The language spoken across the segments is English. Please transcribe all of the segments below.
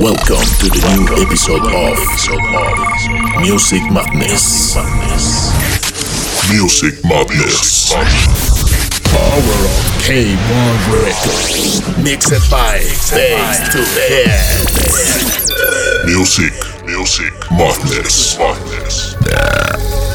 Welcome to the new episode of Music Madness. Music Madness. Power of K1 Recordz. Mixed by Bass 2 Headz. Music, Music Madness. Madness.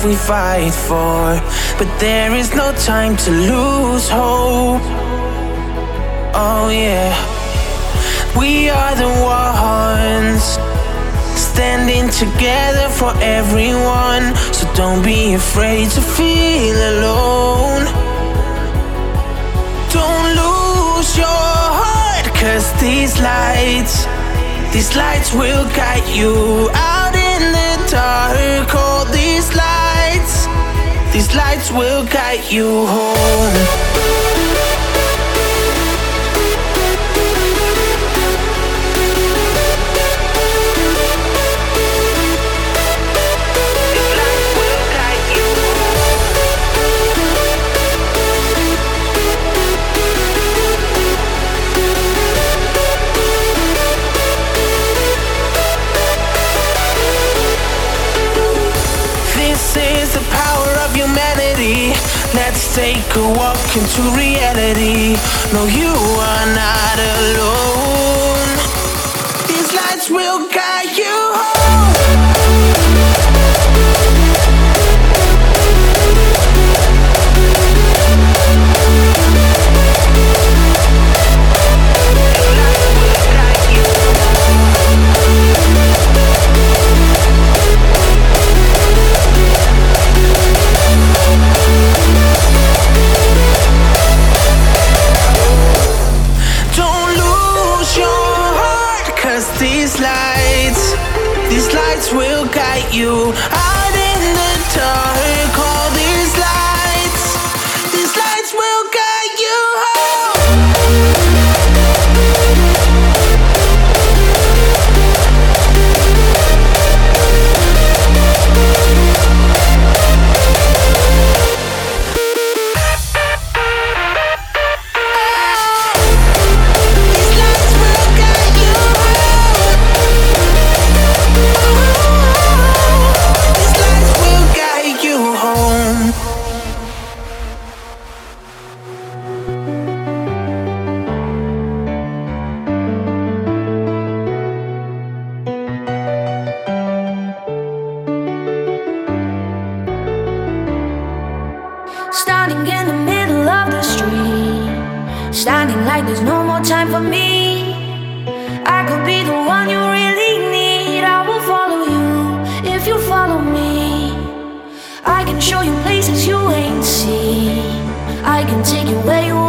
Love we fight for. But there is no time to lose hope. Oh, yeah. We are the ones standing together for everyone. So don't be afraid to feel alone. Don't lose your heart, cause these lights, these lights will guide you out in the dark. Oh, These lights will guide you home. Take a walk into reality. No, you are not alone. These lights will guide you home. Show you places you ain't seen. I can take you where you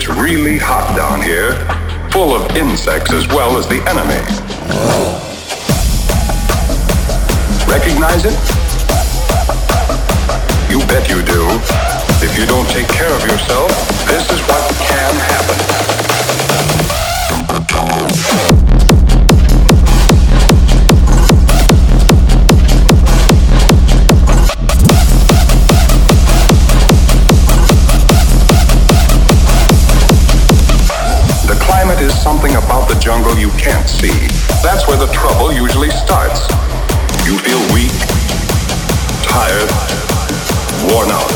It's really hot down here, full of insects as well as the enemy. Recognize it? You bet you do. If you don't take care of yourself, this is what can happen. Something about the jungle you can't see. That's where the trouble usually starts. You feel weak, tired, worn out.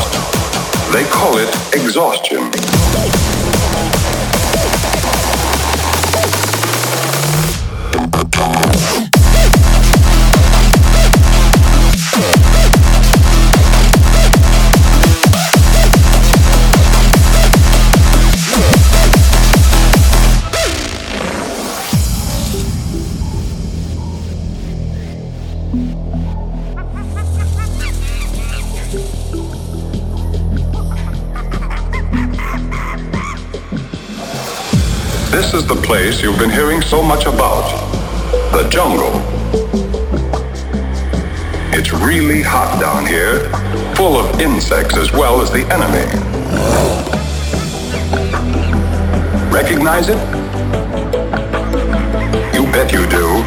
They call it exhaustion. This is the place you've been hearing so much about. The jungle. It's really hot down here, full of insects as well as the enemy. Recognize it? You bet you do.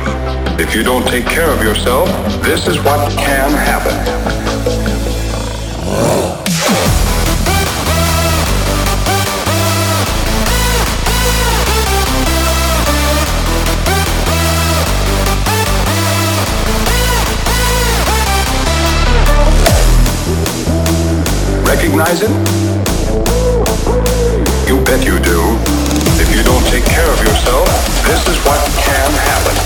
If you don't take care of yourself, this is what can happen. Recognize it? You bet you do. If you don't take care of yourself, this is what can happen.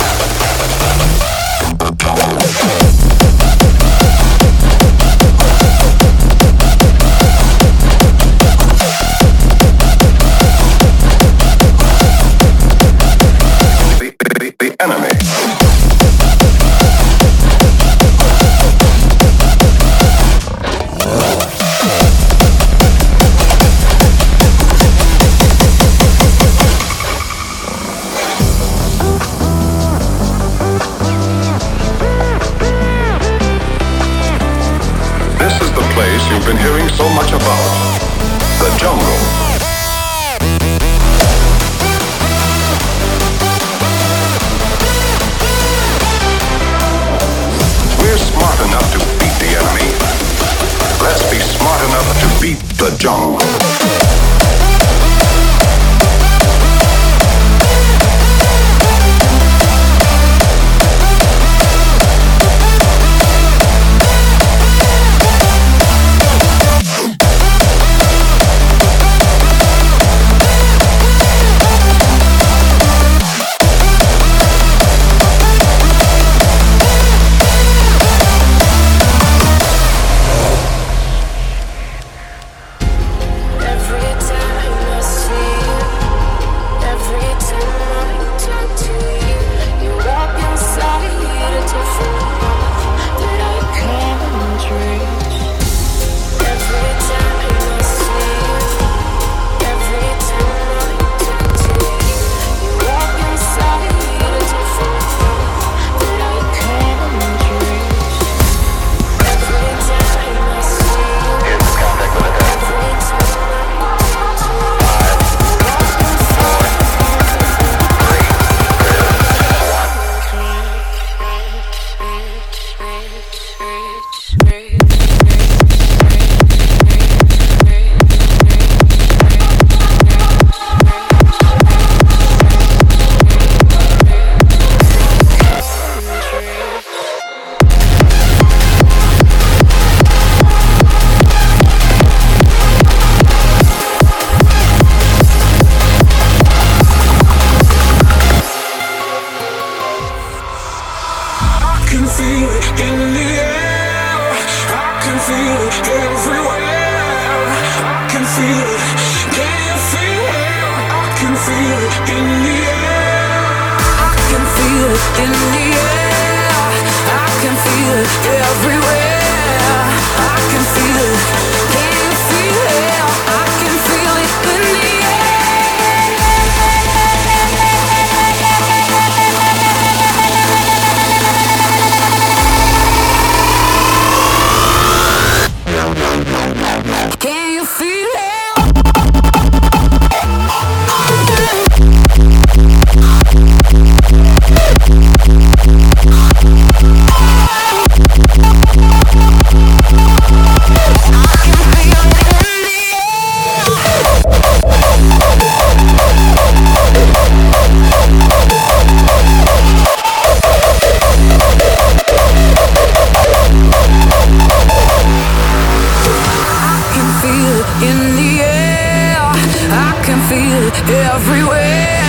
everywhere.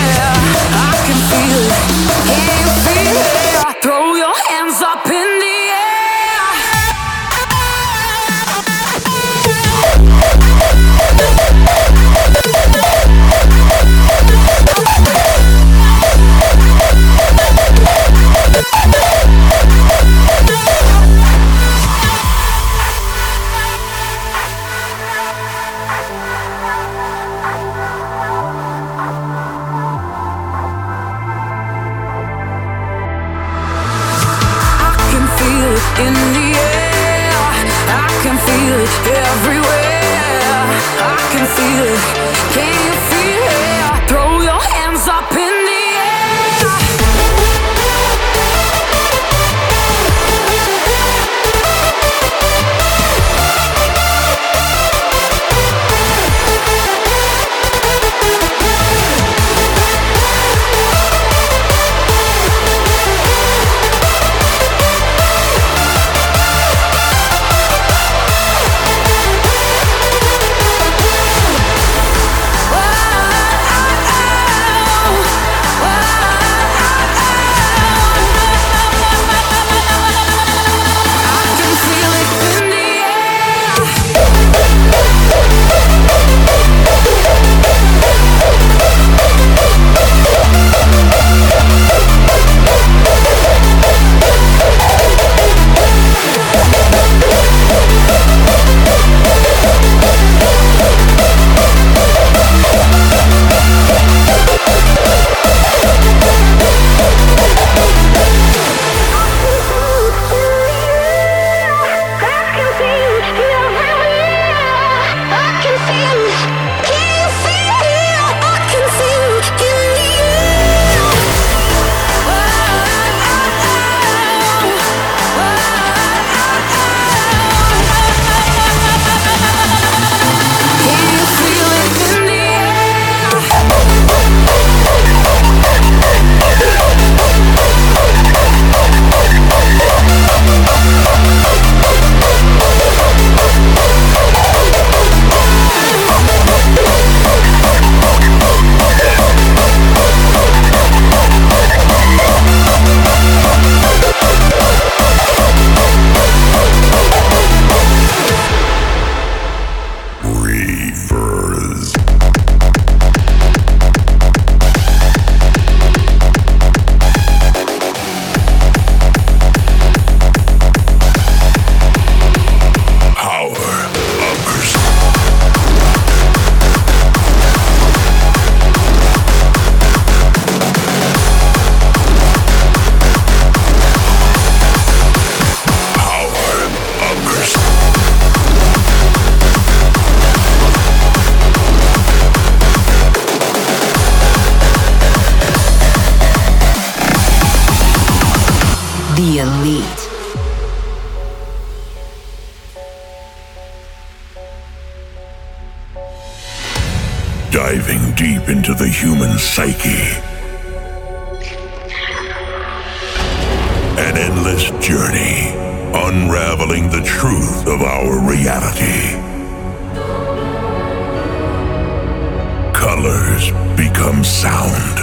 colors become sound.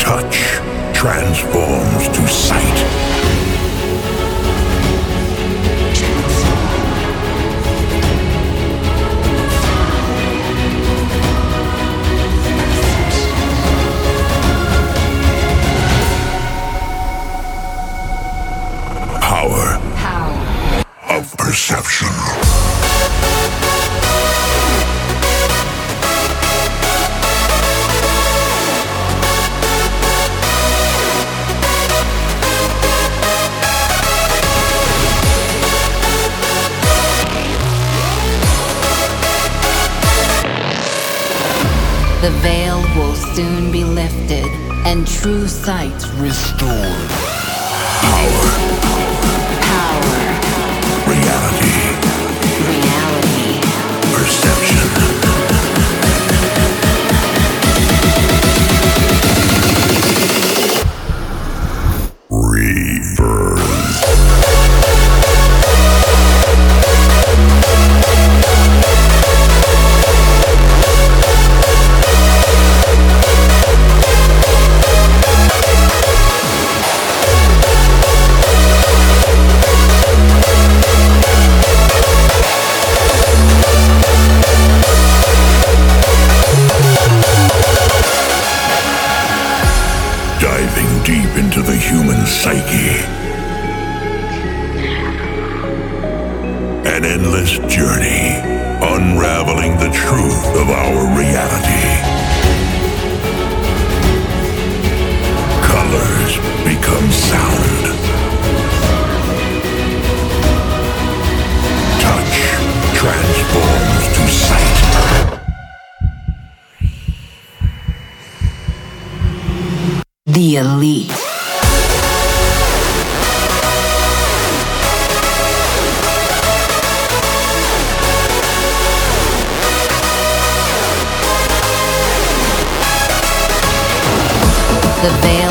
Touch transforms to sight. Power, Power. of perception. The veil will soon be lifted and true sight restored. Power. The Elite. The veil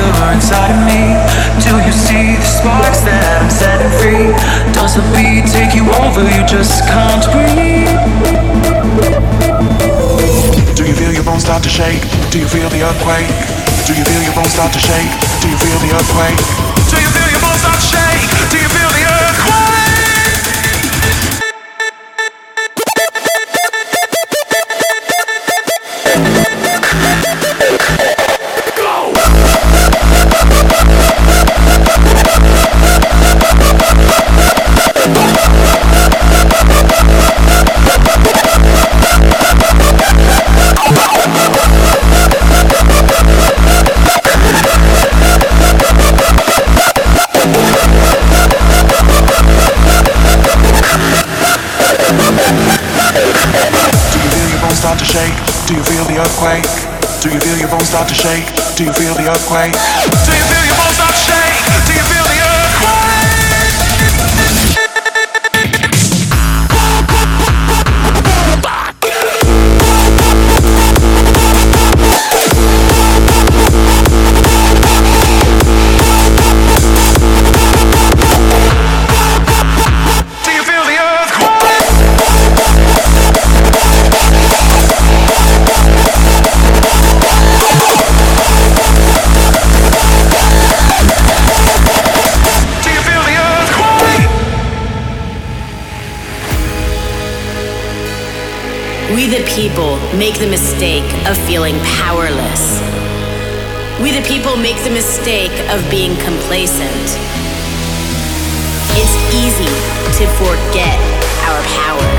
fire inside of me? Do you see the sparks that I'm setting free? Does the beat take you over? You just can't breathe. Do you feel your bones start to shake? Do you feel the earthquake? Do you feel your bones start to shake? Do you feel the earthquake? Do you feel your bones start to shake? Do you feel the earthquake? to shake? Do you feel the earthquake? people make the mistake of feeling powerless. We the people make the mistake of being complacent. It's easy to forget our power.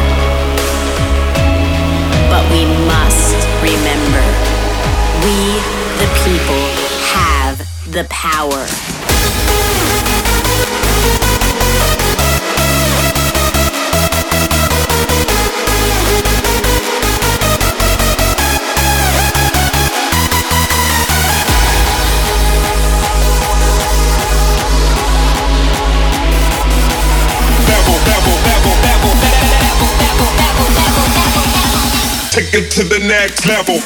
But we must remember we the people have the power. Take it to the next level.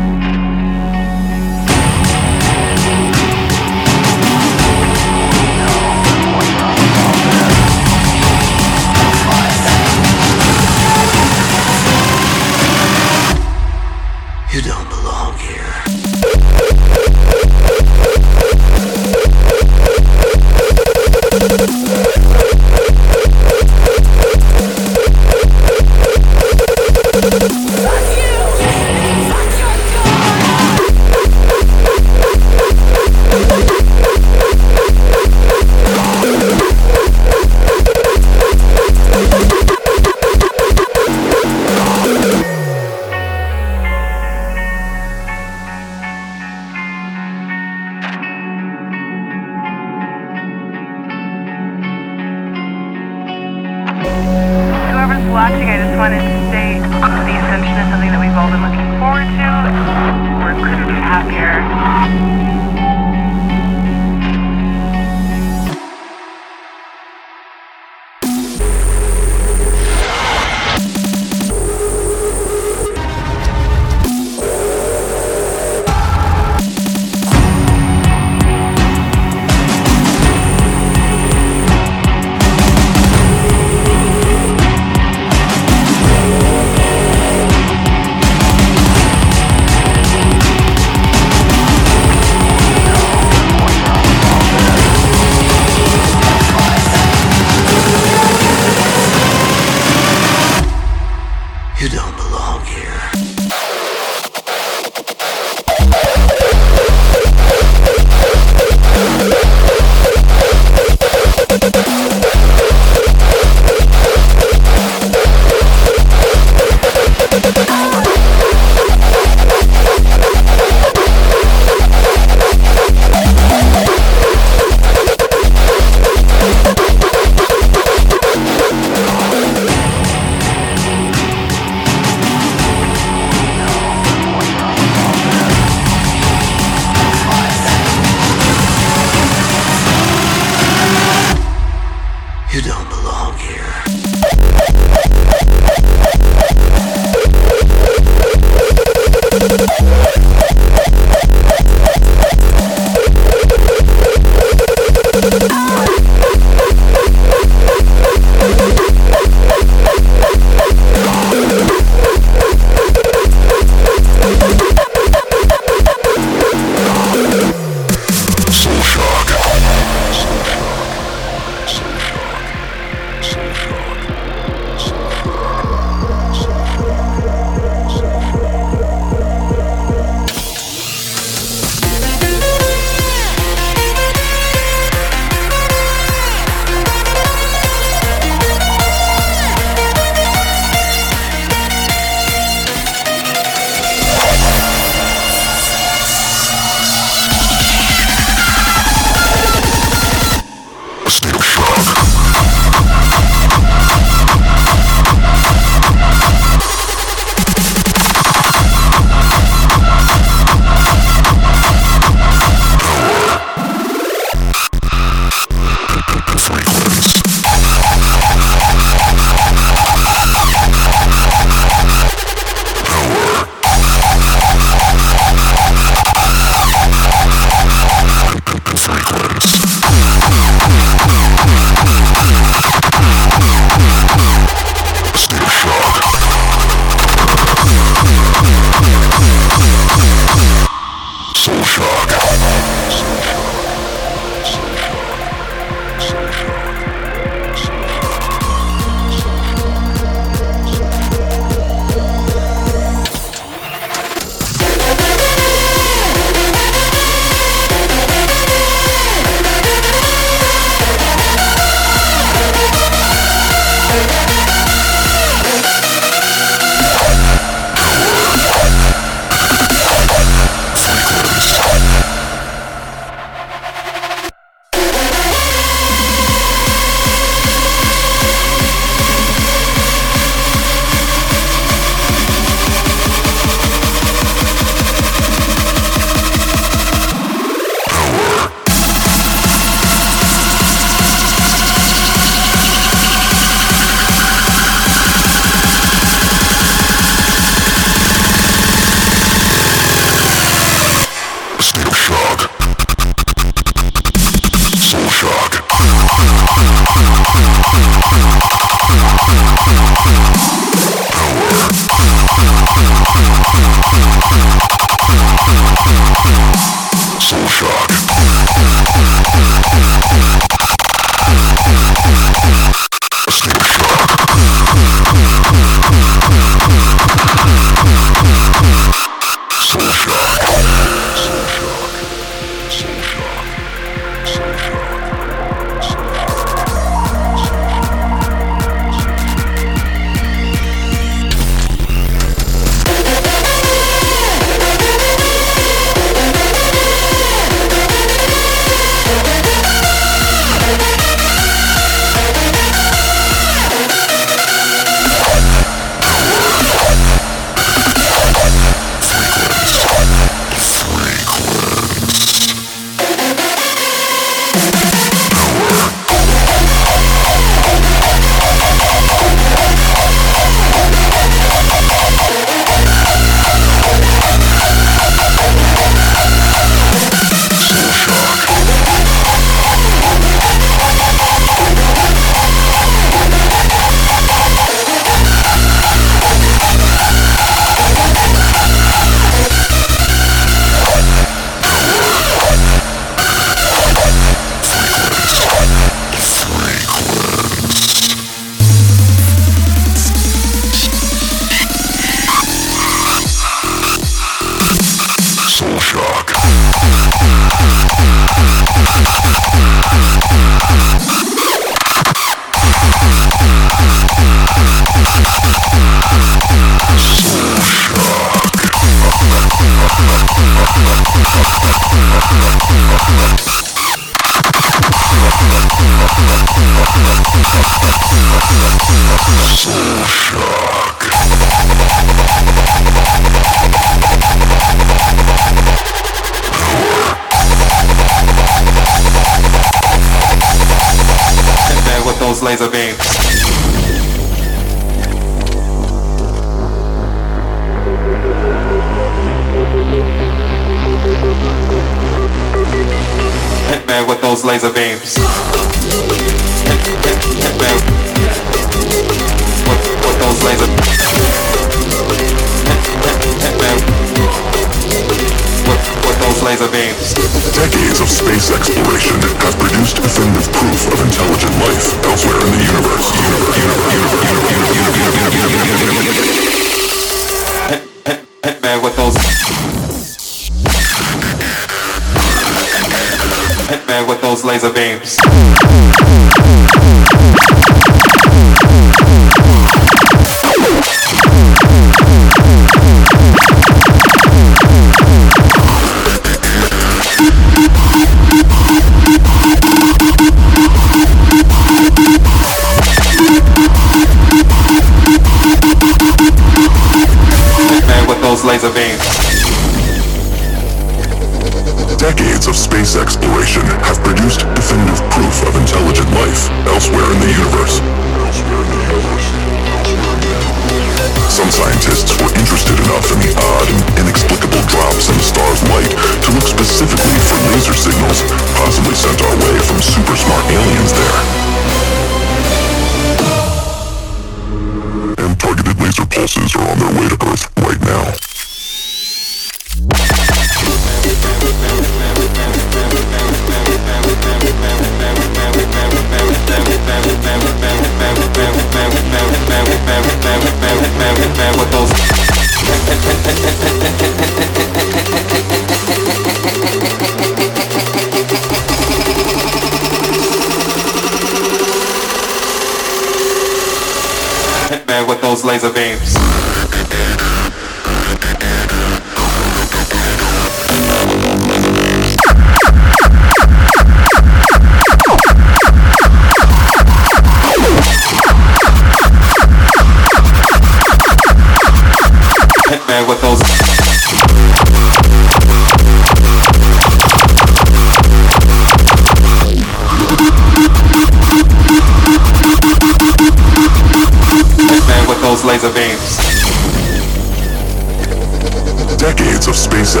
Laser